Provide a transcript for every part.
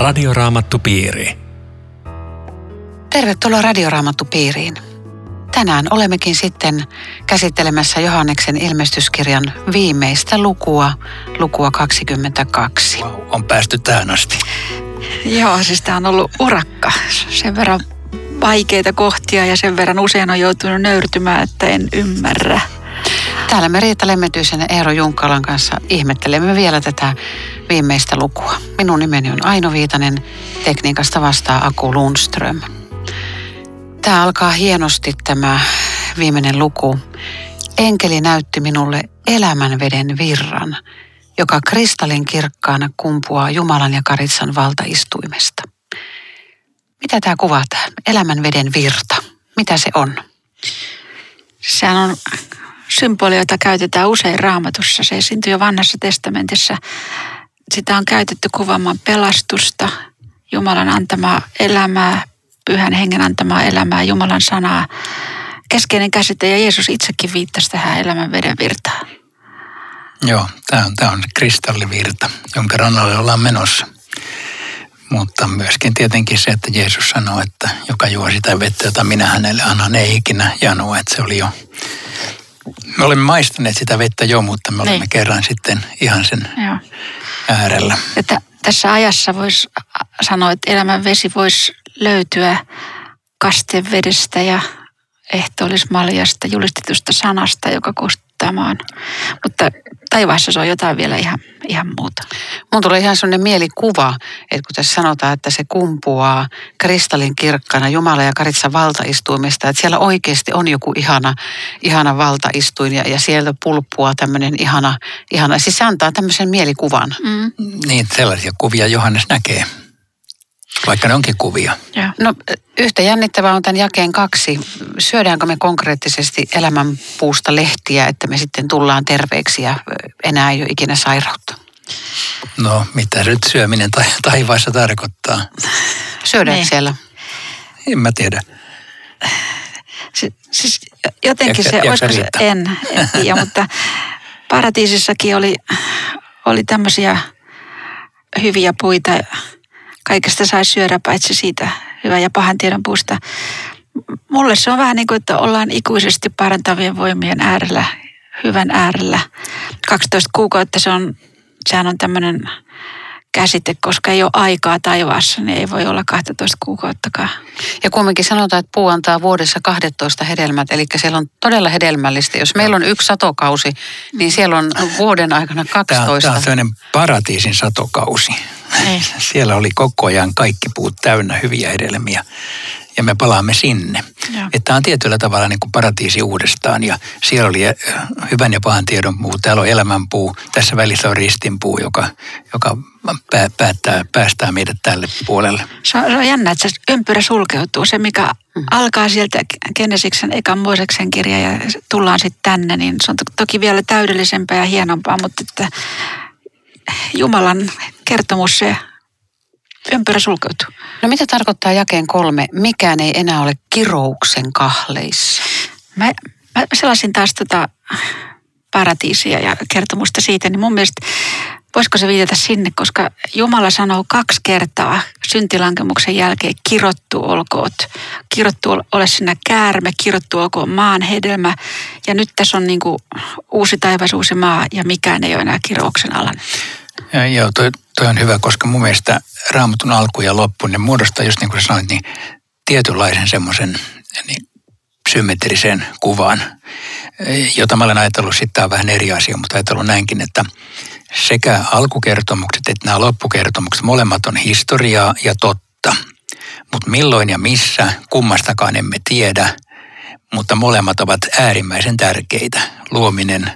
Radioraamattupiiri. Tervetuloa Radioraamattupiiriin. Tänään olemmekin sitten käsittelemässä Johanneksen ilmestyskirjan viimeistä lukua, lukua 22. Wow, on päästy tähän asti. Joo, siis tämä on ollut urakka. Sen verran vaikeita kohtia ja sen verran usein on joutunut nöyrtymään, että en ymmärrä. Täällä me Riitta Lemmetyisen ja Eero Junkkalan kanssa ihmettelemme vielä tätä viimeistä lukua. Minun nimeni on Aino Viitanen, tekniikasta vastaa Aku Lundström. Tämä alkaa hienosti tämä viimeinen luku. Enkeli näytti minulle elämänveden virran, joka kristallin kirkkaana kumpuaa Jumalan ja Karitsan valtaistuimesta. Mitä tämä kuvaa tämä elämänveden virta? Mitä se on? Sehän on symboli, jota käytetään usein raamatussa. Se esiintyy jo vanhassa testamentissa. Sitä on käytetty kuvaamaan pelastusta, Jumalan antamaa elämää, pyhän hengen antamaa elämää, Jumalan sanaa. Keskeinen käsite ja Jeesus itsekin viittasi tähän elämän veden virtaan. Joo, tämä on, tämä on kristallivirta, jonka rannalle ollaan menossa. Mutta myöskin tietenkin se, että Jeesus sanoi, että joka juo sitä vettä, jota minä hänelle annan, ei ikinä janoa. Että se oli jo, me olemme maistaneet sitä vettä jo, mutta me olemme Niin. kerran sitten ihan sen Joo. äärellä. Että tässä ajassa voisi sanoa, että elämän vesi voisi löytyä kastevedestä ja ehtoollismaljasta, julistetusta sanasta, joka kostuttaa maan. Mutta taivaassa se on jotain vielä ihan, ihan muuta. Mun tulee ihan sellainen mielikuva, että kun tässä sanotaan, että se kumpuaa kristallin kirkkana Jumala ja Karitsan valtaistuimesta, että siellä oikeasti on joku ihana, ihana valtaistuin ja, ja sieltä pulppua tämmöinen ihana, ihana, siis se antaa tämmöisen mielikuvan. Mm. Niin, sellaisia kuvia Johannes näkee, vaikka ne onkin kuvia. Joo. No yhtä jännittävää on tämän jakeen kaksi. Syödäänkö me konkreettisesti elämänpuusta lehtiä, että me sitten tullaan terveeksi ja enää ei ole ikinä sairautta? No, mitä nyt syöminen ta- taivaassa tarkoittaa? Syödäänkö Niin. siellä? En mä tiedä. Si- siis jotenkin Ehkä- se, ehkä olisiko se, riittää. en, en tiedä, mutta paratiisissakin oli, oli tämmöisiä hyviä puita. Kaikesta sai syödä paitsi siitä hyvän ja pahan tiedon puusta. Mulle se on vähän niin kuin, että ollaan ikuisesti parantavien voimien äärellä, hyvän äärellä. 12 kuukautta se on, sehän on tämmöinen käsite, koska ei ole aikaa taivaassa, niin ei voi olla 12 kuukauttakaan. Ja kumminkin sanotaan, että puu antaa vuodessa 12 hedelmät, eli siellä on todella hedelmällistä. Jos meillä on yksi satokausi, niin siellä on vuoden aikana Tämä on, 12. tämä on sellainen paratiisin satokausi. Ei. Siellä oli koko ajan kaikki puut täynnä hyviä hedelmiä ja me palaamme sinne. Joo. Että tämä on tietyllä tavalla niin kuin paratiisi uudestaan ja siellä oli äh, hyvän ja pahan tiedon puu, täällä on elämänpuu, tässä välissä on ristinpuu, joka, joka pää, päättää, päästää meidät tälle puolelle. Se on, se on jännä, että se ympyrä sulkeutuu. Se, mikä alkaa sieltä Genesiksen ekan Mooseksen kirja ja tullaan sitten tänne, niin se on to- toki vielä täydellisempää ja hienompaa, mutta että Jumalan kertomus, se ympyrä sulkeutuu. No mitä tarkoittaa jakeen kolme? Mikään ei enää ole kirouksen kahleissa. Mä, mä selasin taas tota paratiisia ja kertomusta siitä, niin mun mielestä voisiko se viitata sinne, koska Jumala sanoo kaksi kertaa syntilankemuksen jälkeen kirottu olkoot. Kirottu ol- ole sinä käärme, kirottu olkoon maan hedelmä. Ja nyt tässä on niin kuin uusi taivas, uusi maa ja mikään ei ole enää kirouksen alainen. Ja, joo, toi, toi on hyvä, koska mun mielestä raamatun alku ja loppu, ne muodostaa just niin kuin sanoit, niin tietynlaisen semmoisen niin symmetrisen kuvan, jota mä olen ajatellut, sitten on vähän eri asia, mutta ajatellut näinkin, että sekä alkukertomukset että nämä loppukertomukset, molemmat on historiaa ja totta. Mutta milloin ja missä, kummastakaan emme tiedä, mutta molemmat ovat äärimmäisen tärkeitä. Luominen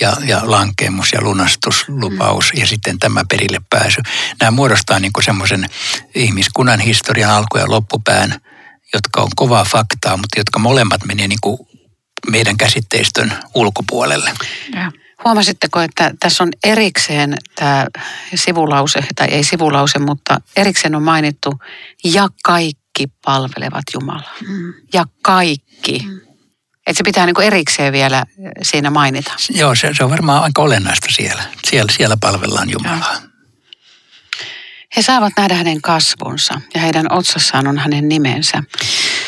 ja, ja lankeemus ja lunastuslupaus mm. ja sitten tämä perille pääsy. Nämä muodostaa niin semmoisen ihmiskunnan historian alku- ja loppupään, jotka on kovaa faktaa, mutta jotka molemmat menee niin kuin meidän käsitteistön ulkopuolelle. Ja. Huomasitteko, että tässä on erikseen tämä sivulause, tai ei sivulause, mutta erikseen on mainittu, ja kaikki palvelevat Jumalaa. Mm. Ja kaikki. Mm. Että se pitää niinku erikseen vielä siinä mainita. Joo, se, se on varmaan aika olennaista siellä. Siellä, siellä palvellaan Jumalaa. He saavat nähdä hänen kasvonsa ja heidän otsassaan on hänen nimensä.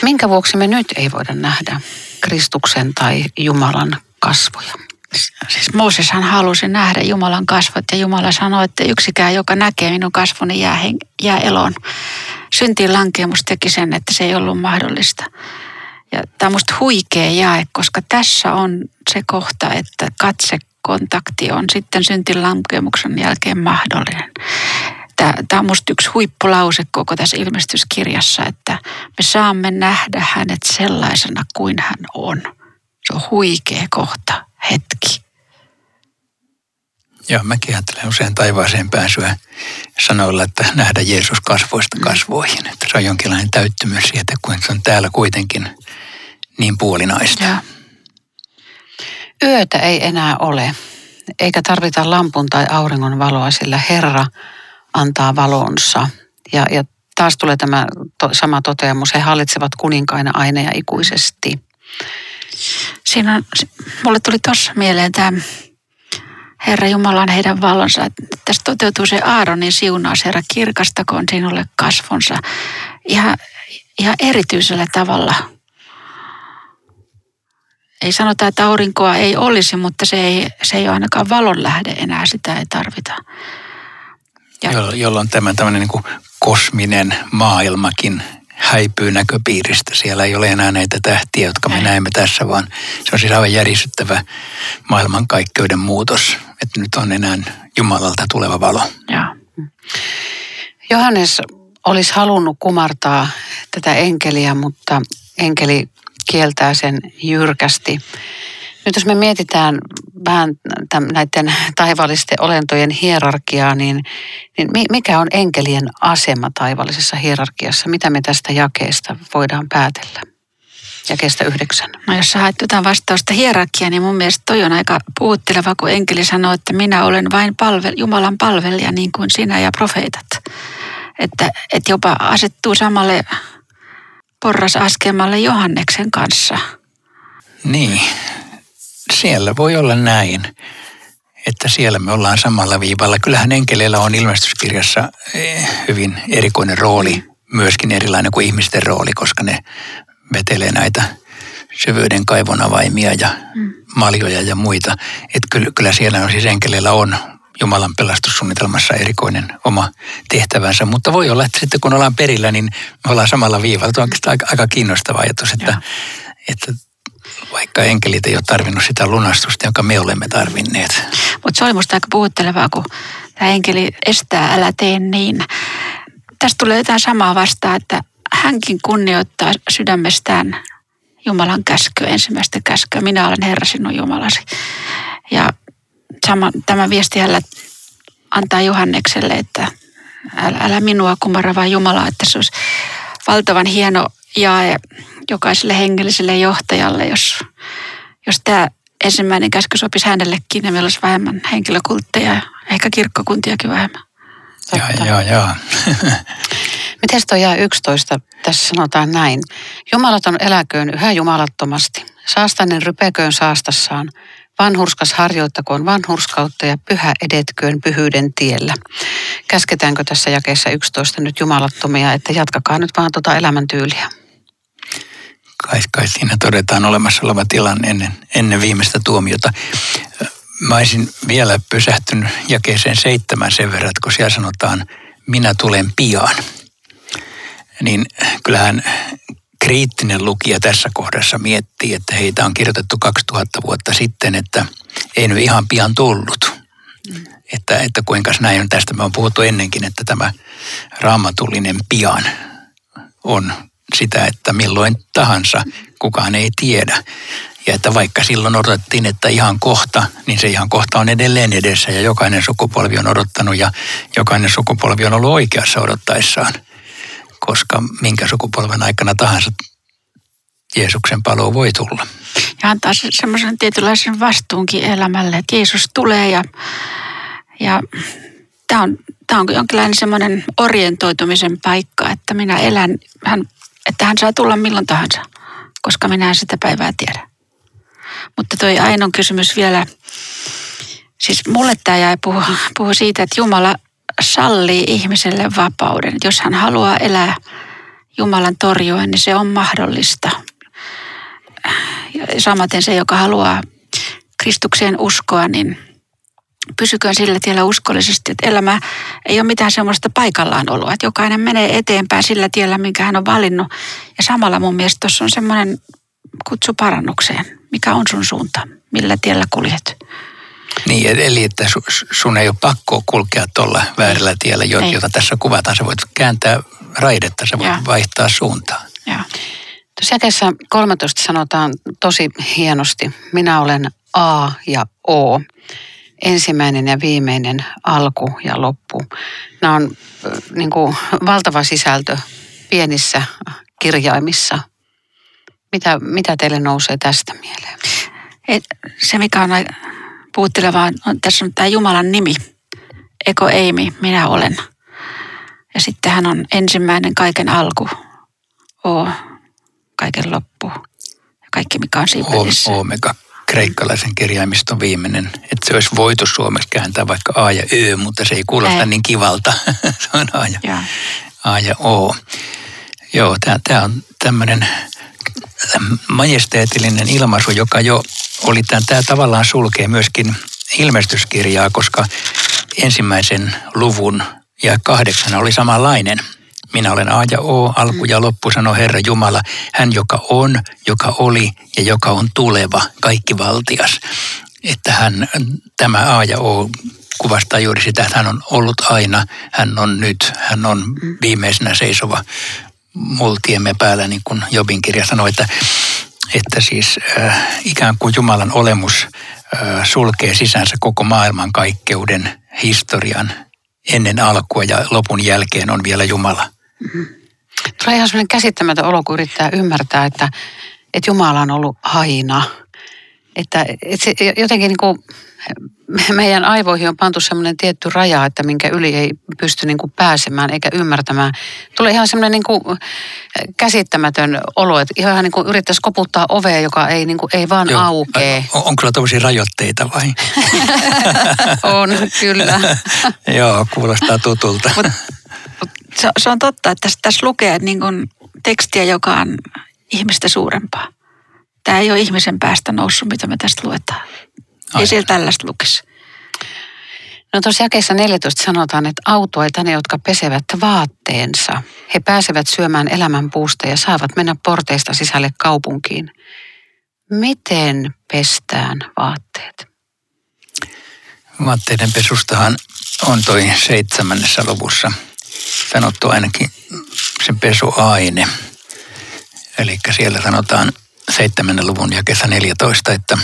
Minkä vuoksi me nyt ei voida nähdä Kristuksen tai Jumalan kasvoja? Siis Mooseshan halusi nähdä Jumalan kasvot ja Jumala sanoi, että yksikään, joka näkee minun kasvoni, jää, jää eloon. Syntiin lankemus teki sen, että se ei ollut mahdollista. Ja tämä on musta huikea jae, koska tässä on se kohta, että katsekontakti on sitten syntin lankemuksen jälkeen mahdollinen. Tämä on musta yksi huippulause koko tässä ilmestyskirjassa, että me saamme nähdä hänet sellaisena kuin hän on. Se on huikea kohta, hetki. Joo, mäkin ajattelen usein taivaaseen pääsyä sanoilla, että nähdä Jeesus kasvoista kasvoihin. Että se on jonkinlainen täyttymys siitä, kun se on täällä kuitenkin niin puolinaista. Ja Yötä ei enää ole, eikä tarvita lampun tai auringon valoa, sillä Herra antaa valonsa. Ja, ja taas tulee tämä to, sama toteamus, he hallitsevat kuninkaina aina ja ikuisesti. siinä on, mulle tuli tuossa mieleen tämä Herra Jumala on heidän valonsa. Tässä toteutuu se Aaronin siunaus, Herra kirkastakoon sinulle kasvonsa ihan, ihan erityisellä tavalla. Ei sanota, että aurinkoa ei olisi, mutta se ei, se ei ole ainakaan valon lähde enää, sitä ei tarvita. Ja- Jo- jolloin tämä tämmöinen niin kuin kosminen maailmakin häipyy näköpiiristä. Siellä ei ole enää näitä tähtiä, jotka me Ei. näemme tässä, vaan se on siis aivan järisyttävä maailmankaikkeuden muutos. Että nyt on enää Jumalalta tuleva valo. Ja, Johannes olisi halunnut kumartaa tätä enkeliä, mutta enkeli kieltää sen jyrkästi. Nyt jos me mietitään vähän täm, näiden taivaallisten olentojen hierarkiaa, niin, niin mi- mikä on enkelien asema taivaallisessa hierarkiassa? Mitä me tästä jakeesta voidaan päätellä? Jakeesta yhdeksän. No jos sä haet jotain vastausta hierarkia, niin mun mielestä toi on aika puhutteleva, kun enkeli sanoo, että minä olen vain palvel, Jumalan palvelija niin kuin sinä ja profeetat. Että, että jopa asettuu samalle porrasaskemalle Johanneksen kanssa. Niin, siellä voi olla näin, että siellä me ollaan samalla viivalla. Kyllähän enkeleillä on ilmestyskirjassa eh, hyvin erikoinen rooli, myöskin erilainen kuin ihmisten rooli, koska ne vetelee näitä syvyyden kaivon avaimia ja maljoja ja muita. Että kyllä, kyllä siellä on siis enkeleillä on Jumalan pelastussuunnitelmassa erikoinen oma tehtävänsä, mutta voi olla, että sitten kun ollaan perillä, niin me ollaan samalla viivalla. Tuo on oikeastaan aika, aika kiinnostava ajatus, että, että vaikka enkelit ei ole tarvinnut sitä lunastusta, jonka me olemme tarvinneet. Mutta se oli musta aika puhuttelevaa, kun tämä enkeli estää, älä tee niin. Tästä tulee jotain samaa vastaan, että hänkin kunnioittaa sydämestään Jumalan käskyä, ensimmäistä käskyä. Minä olen Herra sinun Jumalasi. Ja sama, tämä viesti hänellä antaa Johannekselle, että älä, älä minua kumarra, vaan Jumalaa, että se olisi valtavan hieno jae jokaiselle hengelliselle johtajalle, jos, jos tämä ensimmäinen käsky sopisi hänellekin ja meillä olisi vähemmän henkilökultteja ja ehkä kirkkokuntiakin vähemmän. Ja, ja, ja. Miten tuo jää 11? Tässä sanotaan näin. Jumalaton eläköön yhä jumalattomasti. Saastainen rypeköön saastassaan. Vanhurskas harjoittakoon vanhurskautta ja pyhä edetköön pyhyyden tiellä. Käsketäänkö tässä jakeessa 11 nyt jumalattomia, että jatkakaa nyt vaan tuota elämäntyyliä? Kai, kai siinä todetaan olemassa oleva tilanne ennen, ennen viimeistä tuomiota. Mä olisin vielä pysähtynyt jakeeseen seitsemän sen verran, että kun siellä sanotaan, minä tulen pian. Niin kyllähän kriittinen lukija tässä kohdassa miettii, että heitä on kirjoitettu 2000 vuotta sitten, että ei nyt ihan pian tullut. Että, että kuinka näin on. Tästä me on puhuttu ennenkin, että tämä raamatullinen pian on sitä, että milloin tahansa kukaan ei tiedä. Ja että vaikka silloin odotettiin, että ihan kohta, niin se ihan kohta on edelleen edessä ja jokainen sukupolvi on odottanut ja jokainen sukupolvi on ollut oikeassa odottaessaan. Koska minkä sukupolven aikana tahansa Jeesuksen paluu voi tulla. Ja antaa se, semmoisen tietynlaisen vastuunkin elämälle, että Jeesus tulee ja, ja tämä on, tämä on jonkinlainen semmoinen orientoitumisen paikka, että minä elän, hän, että hän saa tulla milloin tahansa, koska minä en sitä päivää tiedä. Mutta toi Ainon kysymys vielä, siis mulle tämä jäi puhu, puhu siitä, että Jumala sallii ihmiselle vapauden. Jos hän haluaa elää Jumalan torjuen, niin se on mahdollista. Samaten se, joka haluaa Kristukseen uskoa, niin pysyköön sillä tiellä uskollisesti, että elämä ei ole mitään semmoista paikallaan oloa, että jokainen menee eteenpäin sillä tiellä, minkä hän on valinnut. Ja samalla mun mielestä tuossa on semmoinen kutsu parannukseen. Mikä on sun suunta? Millä tiellä kuljet? Niin, eli että sun ei ole pakko kulkea tuolla väärällä tiellä, jota ei. tässä kuvataan. Sä voit kääntää raidetta, sä voit ja. vaihtaa suuntaa. Ja. Tuossa jakeessa 13 sanotaan tosi hienosti, minä olen A ja O ensimmäinen ja viimeinen alku ja loppu. Nämä on niin kuin, valtava sisältö pienissä kirjaimissa. Mitä, mitä teille nousee tästä mieleen? Et, se, mikä on puuttelevaa, on, tässä on tämä Jumalan nimi. Eko Eimi, minä olen. Ja sitten hän on ensimmäinen kaiken alku. O, kaiken loppu. Ja kaikki, mikä on siinä o, Omega kreikkalaisen kirjaimiston viimeinen. Että se olisi voitu suomeksi kääntää vaikka A ja Ö, mutta se ei kuulosta ei. niin kivalta. se on A ja, ja. A ja O. Joo, tämä on tämmöinen majesteetillinen ilmaisu, joka jo oli tämän, tämä tavallaan sulkee myöskin ilmestyskirjaa, koska ensimmäisen luvun ja kahdeksan oli samanlainen – minä olen A ja O, alku ja loppu, sanoo Herra Jumala. Hän, joka on, joka oli ja joka on tuleva, kaikki valtias. Että hän, tämä A ja O kuvastaa juuri sitä, että hän on ollut aina, hän on nyt, hän on viimeisenä seisova multiemme päällä, niin kuin Jobin kirja sanoi, että, että siis äh, ikään kuin Jumalan olemus äh, sulkee sisänsä koko maailman kaikkeuden historian ennen alkua ja lopun jälkeen on vielä Jumala. Tulee ihan sellainen käsittämätön olo, kun yrittää ymmärtää, että, että Jumala on ollut aina. Että, että se jotenkin niin kuin meidän aivoihin on pantu semmoinen tietty raja, että minkä yli ei pysty niin kuin pääsemään eikä ymmärtämään. Tulee ihan semmoinen niin kuin käsittämätön olo, että ihan niin kuin yrittäisi koputtaa ovea, joka ei, niin kuin, ei vaan Joo. aukee. On, onko tuollaisia rajoitteita vai? on, kyllä. Joo, kuulostaa tutulta. Mut se, se on totta, että tässä, tässä lukee niin kuin tekstiä, joka on ihmistä suurempaa. Tämä ei ole ihmisen päästä noussut, mitä me tästä luetaan. Ai. Ei siellä tällaista lukisi. No tuossa jakeessa 14 sanotaan, että autoita ne, jotka pesevät vaatteensa. He pääsevät syömään elämän puusta ja saavat mennä porteista sisälle kaupunkiin. Miten pestään vaatteet? Vaatteiden pesustahan on toi seitsemännessä luvussa sanottu ainakin se pesuaine. Eli siellä sanotaan 7. luvun jakessa 14, että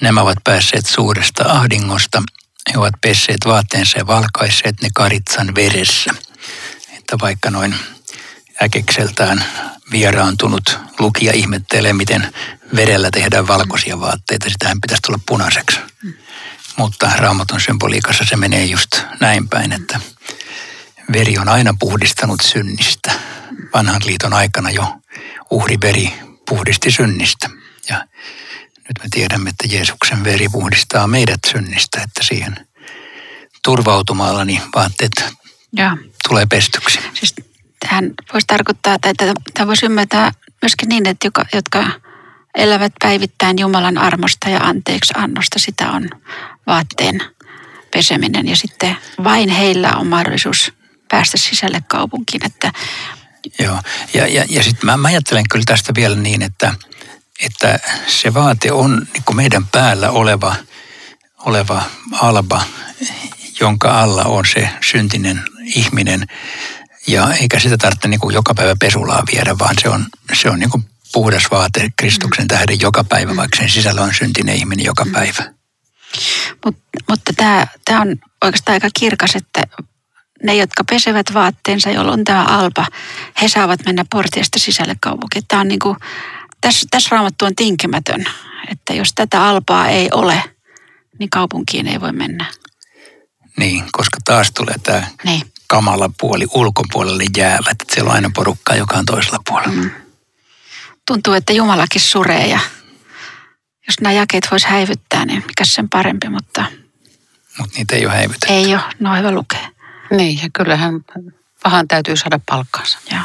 nämä ovat päässeet suuresta ahdingosta. He ovat pesseet vaatteensa ja valkaisseet ne karitsan veressä. Että vaikka noin äkekseltään vieraantunut lukija ihmettelee, miten verellä tehdään valkoisia vaatteita. Sitähän pitäisi tulla punaiseksi. Mm. Mutta raamatun symboliikassa se menee just näin päin, että veri on aina puhdistanut synnistä. Vanhan liiton aikana jo uhriveri puhdisti synnistä. Ja nyt me tiedämme, että Jeesuksen veri puhdistaa meidät synnistä, että siihen turvautumalla niin vaatteet ja. tulee pestyksi. Siis tähän voisi tarkoittaa, että tämä voisi ymmärtää myöskin niin, että joka, jotka elävät päivittäin Jumalan armosta ja anteeksi annosta, sitä on vaatteen peseminen. Ja sitten vain heillä on mahdollisuus päästä sisälle kaupunkiin. Että... Joo, ja, ja, ja sitten mä, mä ajattelen kyllä tästä vielä niin, että, että se vaate on niin meidän päällä oleva, oleva alba, jonka alla on se syntinen ihminen. Ja eikä sitä tarvitse niin kuin joka päivä pesulaa viedä, vaan se on, se on niin kuin puhdas vaate Kristuksen tähden joka päivä, mm. vaikka sen sisällä on syntinen ihminen joka mm. päivä. Mut, mutta tämä, tämä on oikeastaan aika kirkas, että ne, jotka pesevät vaatteensa, jolloin on tämä alpa, he saavat mennä portiesta sisälle kaupunkiin. Tämä on niin kuin, tässä, tässä raamattu on tinkimätön, että jos tätä alpaa ei ole, niin kaupunkiin ei voi mennä. Niin, koska taas tulee tämä niin. kamala puoli ulkopuolelle jäävät, että siellä on aina porukka, joka on toisella puolella. Mm. Tuntuu, että Jumalakin suree ja jos nämä jakeet voisi häivyttää, niin mikä sen parempi, mutta mutta niitä ei ole häivytetty. Ei ole, no hyvä lukea. Niin, ja kyllähän pahan täytyy saada palkkaansa. Joo.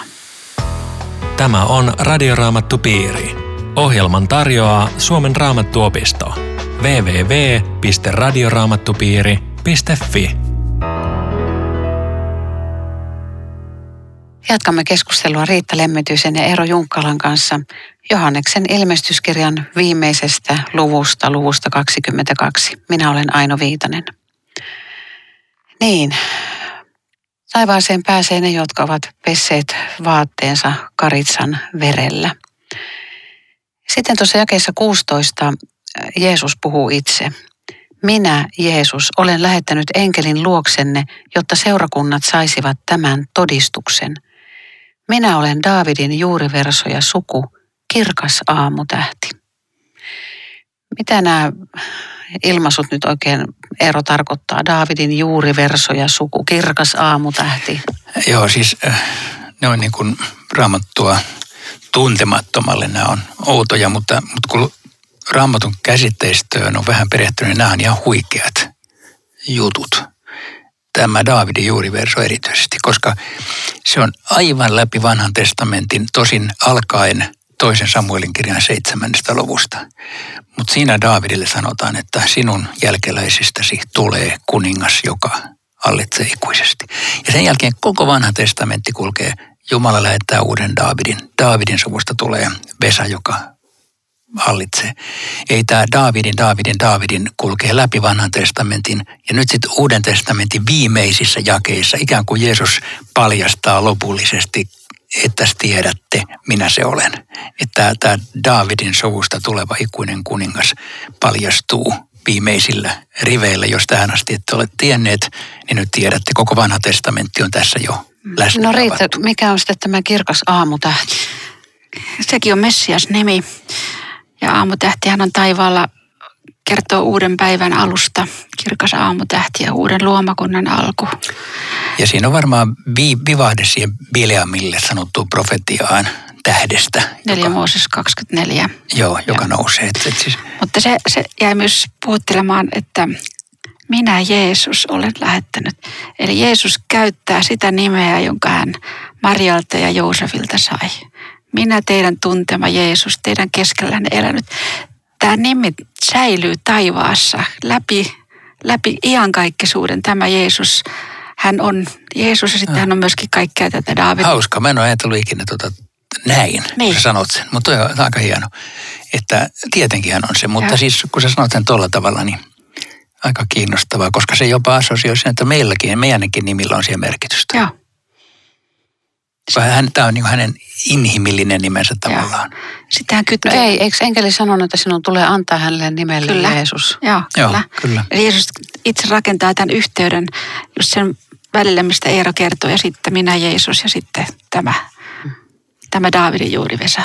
Tämä on Radioraamattu Piiri. Ohjelman tarjoaa Suomen raamattuopisto. www.radioraamattupiiri.fi Jatkamme keskustelua Riitta Lemmetyisen ja Eero Junkkalan kanssa Johanneksen ilmestyskirjan viimeisestä luvusta, luvusta 22. Minä olen Aino Viitanen. Niin, taivaaseen pääsee ne, jotka ovat pesseet vaatteensa karitsan verellä. Sitten tuossa jakeessa 16 Jeesus puhuu itse. Minä, Jeesus, olen lähettänyt enkelin luoksenne, jotta seurakunnat saisivat tämän todistuksen. Minä olen Daavidin juuriverso ja suku, kirkas aamutähti. Mitä nämä ilmaisut nyt oikein ero tarkoittaa? Daavidin juuriverso ja suku, kirkas aamutähti. Joo, siis äh, ne on niin kuin raamattua tuntemattomalle nämä on outoja, mutta, mutta kun raamatun käsitteistöön on vähän perehtynyt, niin nämä on ihan huikeat jutut. Tämä Daavidin juuriverso erityisesti, koska se on aivan läpi vanhan testamentin, tosin alkaen toisen Samuelin kirjan seitsemännestä luvusta. Mutta siinä Daavidille sanotaan, että sinun jälkeläisistäsi tulee kuningas, joka hallitsee ikuisesti. Ja sen jälkeen koko vanha testamentti kulkee, Jumala lähettää uuden Daavidin. Daavidin suvusta tulee Vesa, joka hallitsee. Ei tämä Daavidin, Daavidin, Daavidin kulkee läpi vanhan testamentin ja nyt sitten uuden testamentin viimeisissä jakeissa ikään kuin Jeesus paljastaa lopullisesti, että tiedätte, minä se olen. Että tämä Daavidin suvusta tuleva ikuinen kuningas paljastuu viimeisillä riveillä, jos tähän asti ette ole tienneet, niin nyt tiedätte, koko vanha testamentti on tässä jo läsnä. No Riitta, mikä on sitten tämä kirkas aamutähti? Sekin on Messias nimi. Ja aamutähtihän on taivaalla kertoo uuden päivän alusta, kirkas aamutähti ja uuden luomakunnan alku. Ja siinä on varmaan vi, vivahde siihen Bileamille sanottuun profetiaan tähdestä. 4 Mooses 24. Joo, joka ja. nousee. Et, et siis... Mutta se, se jäi myös puhuttelemaan, että minä Jeesus olen lähettänyt. Eli Jeesus käyttää sitä nimeä, jonka hän Marjalta ja Joosefilta sai. Minä teidän tuntema Jeesus, teidän keskellänne elänyt. Tämä nimi säilyy taivaassa läpi, läpi iankaikkisuuden. Tämä Jeesus, hän on Jeesus ja sitten hän on myöskin kaikkea tätä Daavid. Hauska, mä en ole ajatellut ikinä tuota näin, niin. kun sä sanot sen. Mutta on aika hieno, että tietenkin hän on se. Mutta ja. siis kun sä sanot sen tuolla tavalla, niin aika kiinnostavaa, koska se jopa assosioi sen, että meilläkin, meidänkin nimillä on siihen merkitystä. Joo. Hän, tämä on niin hänen inhimillinen nimensä tavallaan. Sitten hän kytkee. No ei, eikö enkeli sanonut, että sinun tulee antaa hänelle nimelle kyllä. Jeesus? Joo, Joo kyllä. kyllä. Eli Jeesus itse rakentaa tämän yhteyden just sen välille, mistä Eero kertoo, ja sitten minä Jeesus ja sitten tämä, tämä Daavidin juurivesa.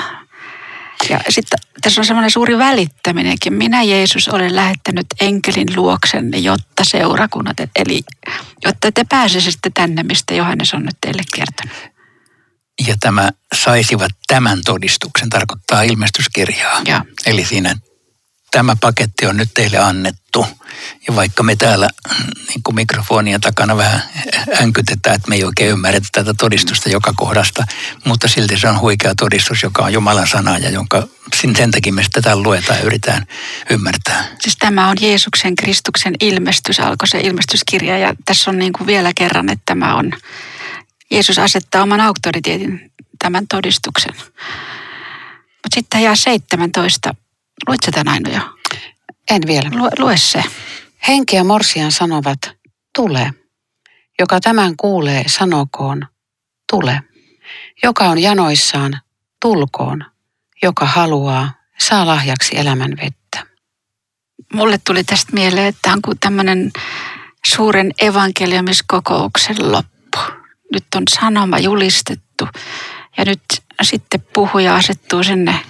Ja sitten tässä on semmoinen suuri välittäminenkin. Minä Jeesus olen lähettänyt enkelin luoksenne, jotta seurakunnat, eli jotta te pääsisitte tänne, mistä Johannes on nyt teille kertonut ja tämä saisivat tämän todistuksen, tarkoittaa ilmestyskirjaa. Ja. Eli siinä tämä paketti on nyt teille annettu. Ja vaikka me täällä niin kuin mikrofonien takana vähän änkytetään, että me ei oikein ymmärretä tätä todistusta joka kohdasta, mutta silti se on huikea todistus, joka on Jumalan sana ja jonka sen takia me tätä luetaan ja yritetään ymmärtää. Siis tämä on Jeesuksen Kristuksen ilmestys, alkoi se ilmestyskirja ja tässä on niin kuin vielä kerran, että tämä on Jeesus asettaa oman auktoriteetin tämän todistuksen. Mutta sitten jää 17. Luitko tämän aina jo? En vielä. Lue, lue se. Henki ja Morsian sanovat, tule. Joka tämän kuulee, sanokoon, tule. Joka on janoissaan, tulkoon. Joka haluaa, saa lahjaksi elämän vettä. Mulle tuli tästä mieleen, että on kuin tämmöinen suuren evankeliumiskokouksen loppu nyt on sanoma julistettu ja nyt sitten puhuja asettuu sinne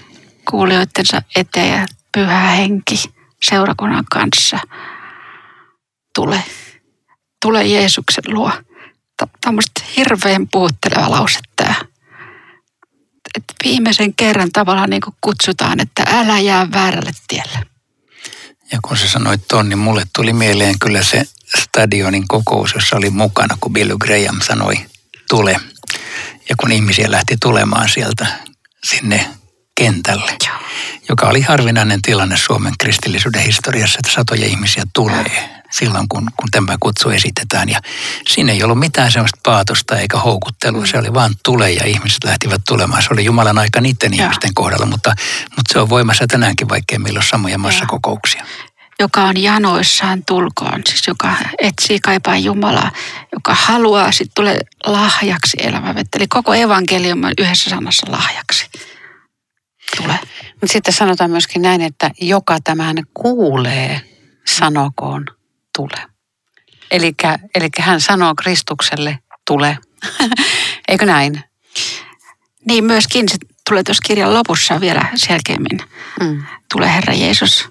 kuulijoittensa eteen ja pyhä henki seurakunnan kanssa tule, tule Jeesuksen luo. On hirveän puhutteleva lause tämä. Että viimeisen kerran tavallaan niin kutsutaan, että älä jää väärälle tielle. Ja kun sä sanoit ton, niin mulle tuli mieleen kyllä se stadionin kokous, jossa oli mukana, kun Billy Graham sanoi, tule. Ja kun ihmisiä lähti tulemaan sieltä sinne kentälle, Joo. Joka oli harvinainen tilanne Suomen kristillisyyden historiassa, että satoja ihmisiä tulee silloin, kun, kun tämä kutsu esitetään. Ja siinä ei ollut mitään sellaista paatosta eikä houkuttelua, se oli vaan tule ja ihmiset lähtivät tulemaan. Se oli Jumalan aika niiden Joo. ihmisten kohdalla, mutta, mutta se on voimassa tänäänkin, vaikkei meillä ole samoja massakokouksia. joka on janoissaan tulkoon, siis joka etsii kaipaa Jumalaa, joka haluaa sitten tulee lahjaksi elämävettä. Eli koko evankeliumi on yhdessä sanassa lahjaksi. Tule. Mutta sitten sanotaan myöskin näin, että joka tämän kuulee, sanokoon tule. Eli hän sanoo Kristukselle tule. Eikö näin? Niin myöskin se tulee tuossa kirjan lopussa vielä selkeämmin. Mm. Tule Herra Jeesus.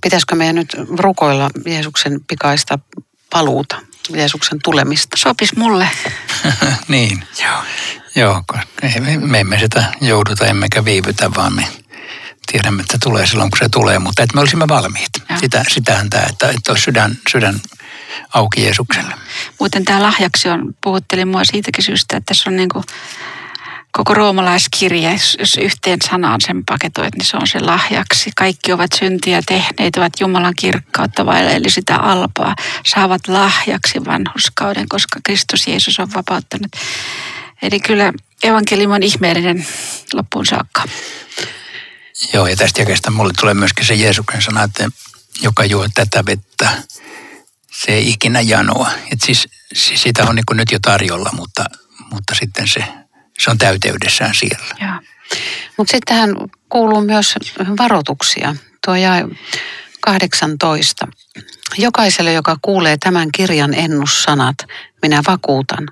Pitäisikö meidän nyt rukoilla Jeesuksen pikaista paluuta, Jeesuksen tulemista? Sopis mulle. niin. Joo. Joo, ei- me, me emme sitä jouduta emmekä viivytä, vaan me tiedämme, että tulee silloin, kun se tulee, mutta että me olisimme valmiit. Sitä, sitähän tämä, että, että olisi sydän, sydän auki Jeesukselle. Muuten tämä lahjaksi on, puhutteli mua siitäkin syystä, että tässä on niin kuin koko roomalaiskirja, jos jos yhteen sanaan sen paketoit, niin se on se lahjaksi. Kaikki ovat syntiä tehneet, ovat Jumalan kirkkautta vailla, eli sitä alpaa, saavat lahjaksi vanhuskauden, koska Kristus Jeesus on vapauttanut. Eli kyllä evankeliumi on ihmeellinen loppuun saakka. Joo, ja tästä jakeesta mulle tulee myöskin se Jeesuksen sana, että joka juo tätä vettä, se ei ikinä janoa. Et siis, siis sitä on niin nyt jo tarjolla, mutta, mutta sitten se, se on täyteydessään siellä. Mutta sitten tähän kuuluu myös varoituksia. Tuo jae 18. Jokaiselle, joka kuulee tämän kirjan ennussanat, minä vakuutan.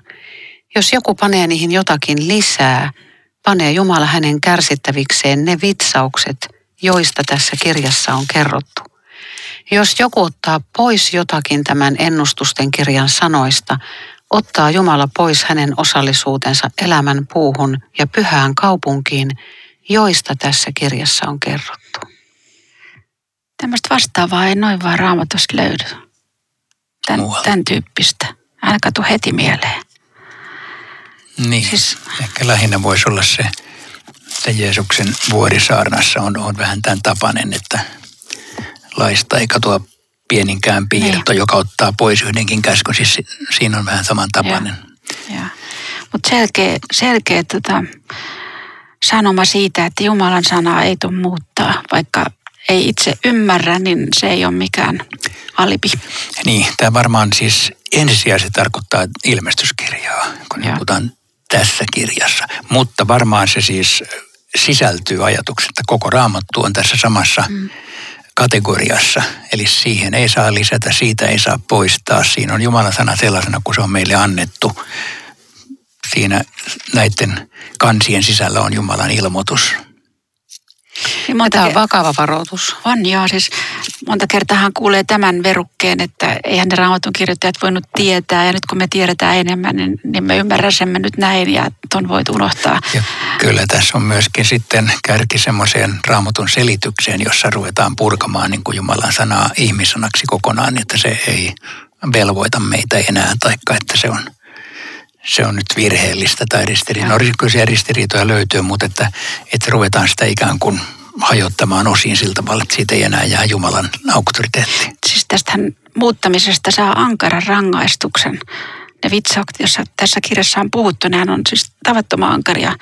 Jos joku panee niihin jotakin lisää, panee Jumala hänen kärsittävikseen ne vitsaukset, joista tässä kirjassa on kerrottu. Jos joku ottaa pois jotakin tämän ennustusten kirjan sanoista, ottaa Jumala pois hänen osallisuutensa elämän puuhun ja pyhään kaupunkiin, joista tässä kirjassa on kerrottu. Tämmöistä vastaavaa ei noin vaan raamatusta löydy. Tän, tämän tyyppistä. Ainakaan tuu heti mieleen. Niin, Siis- ehkä lähinnä voisi olla se, että Jeesuksen vuorisaarnassa on, on vähän tämän tapainen, että laista ei katoa pieninkään piirto, Niin. joka ottaa pois yhdenkin käskyn. Siis si- siinä on vähän samantapainen. Mutta selkeä, selkeä tota, sanoma siitä, että Jumalan sanaa ei tule muuttaa, vaikka ei itse ymmärrä, niin se ei ole mikään alibi. Niin, tämä varmaan siis ensisijaisesti tarkoittaa ilmestyskirjaa, kun Joo. puhutaan tässä kirjassa. Mutta varmaan se siis sisältyy ajatukset, että koko raamattu on tässä samassa mm. kategoriassa. Eli siihen ei saa lisätä, siitä ei saa poistaa. Siinä on Jumalan sana sellaisena, kuin se on meille annettu. Siinä näiden kansien sisällä on Jumalan ilmoitus. Niin monta Tämä on ke- vakava varoitus. on joo, siis monta kertaa kuulee tämän verukkeen, että eihän ne raamatun kirjoittajat voinut tietää ja nyt kun me tiedetään enemmän, niin, niin me ymmärrämme nyt näin ja ton voit unohtaa. Ja kyllä tässä on myöskin sitten kärki semmoiseen raamatun selitykseen, jossa ruvetaan purkamaan niin kuin Jumalan sanaa ihmissanaksi kokonaan, että se ei velvoita meitä enää, taikka että se on, se on nyt virheellistä tai ristiriitoja. No siellä ristiriitoja löytyy, mutta että, että ruvetaan sitä ikään kuin hajottamaan osiin sillä tavalla, että siitä ei enää jää Jumalan auktoriteetti. Siis tästähän muuttamisesta saa ankaran rangaistuksen. Ne vitsaukset, joissa tässä kirjassa on puhuttu, nehän on siis tavattoman ankaria.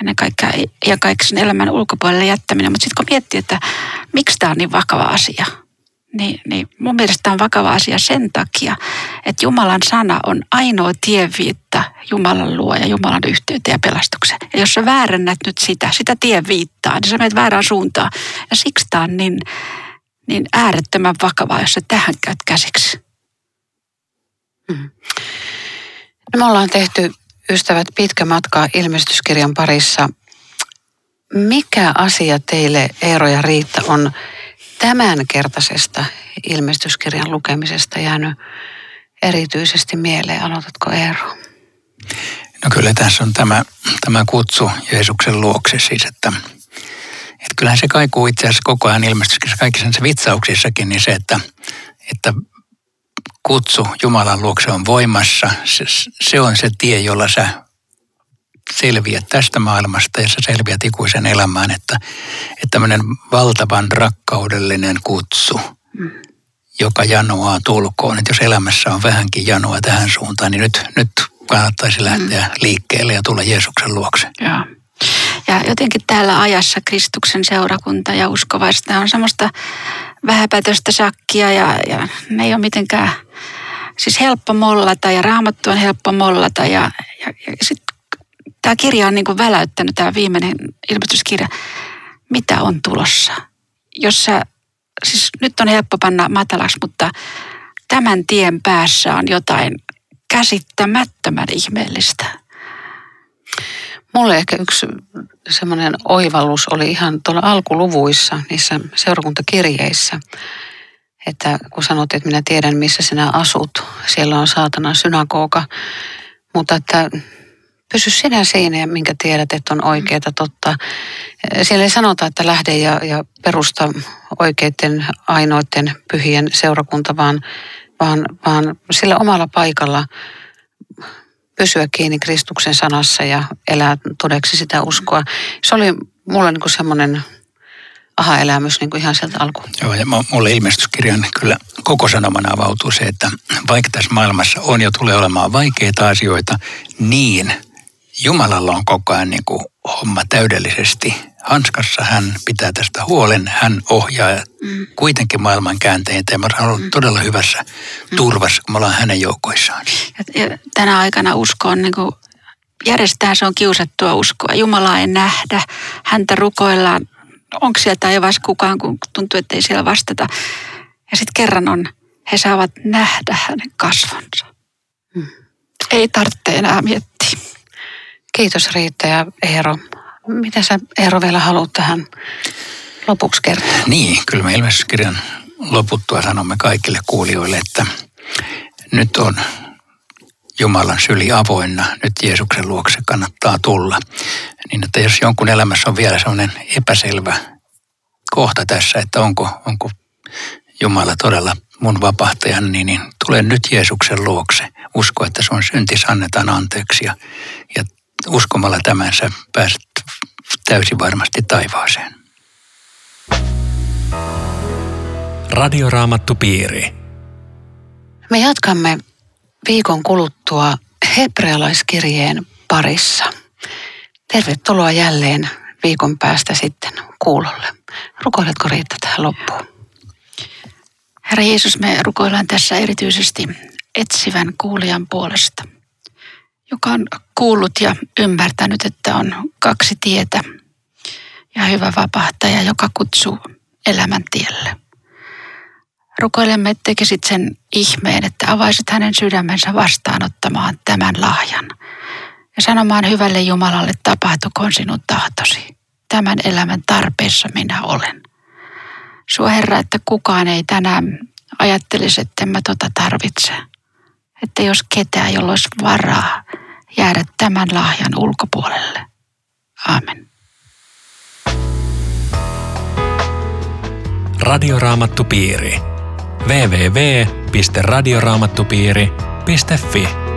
Ennen kaikkea ja kaikki sen elämän ulkopuolelle jättäminen. Mutta sitten kun miettii, että miksi tämä on niin vakava asia, niin, niin mun mielestä tämä on vakava asia sen takia, että Jumalan sana on ainoa tieviitta Jumalan luo ja Jumalan yhteyteen ja pelastukseen. Ja jos sä väärännät nyt sitä, sitä tieviittaa, niin sä menet väärään suuntaan. Ja siksi tämä on niin, niin äärettömän vakavaa, jos sä tähän käyt käsiksi. No me ollaan tehty, ystävät, pitkä matka ilmestyskirjan parissa. Mikä asia teille, Eero ja Riitta, on tämänkertaisesta ilmestyskirjan lukemisesta jäänyt erityisesti mieleen? Aloitatko Eero? No kyllä tässä on tämä, tämä kutsu Jeesuksen luokse siis, että, Että kyllähän se kaikuu itse asiassa koko ajan ilmestyksessä, kaikissa sen vitsauksissakin, niin se, että, että kutsu Jumalan luokse on voimassa. Se, se on se tie, jolla sä selviät tästä maailmasta ja sä selviät ikuisen elämään, että, että tämmöinen valtavan rakkaudellinen kutsu, mm. joka janoaa tulkoon. Että jos elämässä on vähänkin janoa tähän suuntaan, niin nyt, nyt kannattaisi lähteä mm. liikkeelle ja tulla Jeesuksen luokse. Ja. Ja jotenkin täällä ajassa Kristuksen seurakunta ja uskovaista on semmoista vähäpätöstä sakkia ja, ja ne ei ole mitenkään siis helppo mollata ja raamattu on helppo mollata ja, ja, ja sitten tämä kirja on niin kuin väläyttänyt, tämä viimeinen ilmestyskirja, mitä on tulossa. Jos sä, siis nyt on helppo panna matalaksi, mutta tämän tien päässä on jotain käsittämättömän ihmeellistä. Mulle ehkä yksi semmoinen oivallus oli ihan tuolla alkuluvuissa, niissä seurakuntakirjeissä, että kun sanot, että minä tiedän, missä sinä asut, siellä on saatana synagoga, mutta että pysy sinä siinä, minkä tiedät, että on oikeaa totta. Siellä ei sanota, että lähde ja, ja perusta oikeiden ainoiden pyhien seurakunta, vaan, vaan, vaan sillä omalla paikalla pysyä kiinni Kristuksen sanassa ja elää todeksi sitä uskoa. Se oli mulle niin semmoinen aha-elämys niin kuin ihan sieltä alkuun. Joo, ja mulle ilmestyskirjan kyllä koko sanomana avautuu se, että vaikka tässä maailmassa on ja tulee olemaan vaikeita asioita, niin Jumalalla on koko ajan niin kuin homma täydellisesti hanskassa. Hän pitää tästä huolen, hän ohjaa mm. kuitenkin maailman käänteen. Ja mä olen mm. todella hyvässä mm. turvassa, kun me ollaan hänen joukoissaan. Ja, tänä aikana usko on niin kuin, järjestään se on kiusattua uskoa. Jumalaa ei nähdä, häntä rukoillaan. Onko sieltä taivaassa kukaan, kun tuntuu, että ei siellä vastata. Ja sitten kerran on, he saavat nähdä hänen kasvonsa. Mm. Ei tarvitse enää miettiä. Kiitos Riitta ja Eero. Mitä sä Eero vielä haluat tähän lopuksi kertoa? Niin, kyllä me ilmestyskirjan loputtua sanomme kaikille kuulijoille, että nyt on Jumalan syli avoinna, nyt Jeesuksen luokse kannattaa tulla. Niin että jos jonkun elämässä on vielä sellainen epäselvä kohta tässä, että onko, onko Jumala todella mun vapahtajan, niin, niin tule nyt Jeesuksen luokse. Usko, että sun syntis annetaan anteeksi ja, ja uskomalla tämän sä pääset täysin varmasti taivaaseen. Radioraamattupiiri. Me jatkamme viikon kuluttua hebrealaiskirjeen parissa. Tervetuloa jälleen viikon päästä sitten kuulolle. Rukoiletko Riitta tähän loppuun? Herra Jeesus, me rukoillaan tässä erityisesti etsivän kuulijan puolesta – joka on kuullut ja ymmärtänyt, että on kaksi tietä ja hyvä vapahtaja, joka kutsuu elämän tielle. Rukoilemme, että tekisit sen ihmeen, että avaisit hänen sydämensä vastaanottamaan tämän lahjan ja sanomaan hyvälle Jumalalle, tapahtukoon sinun tahtosi. Tämän elämän tarpeessa minä olen. Sua Herra, että kukaan ei tänään ajattelisi, että mä tota tarvitse. Että jos ketään, jolla olisi varaa jäädä tämän lahjan ulkopuolelle. Aamen. Radioraamattupiiri. www.radioraamattupiiri.fi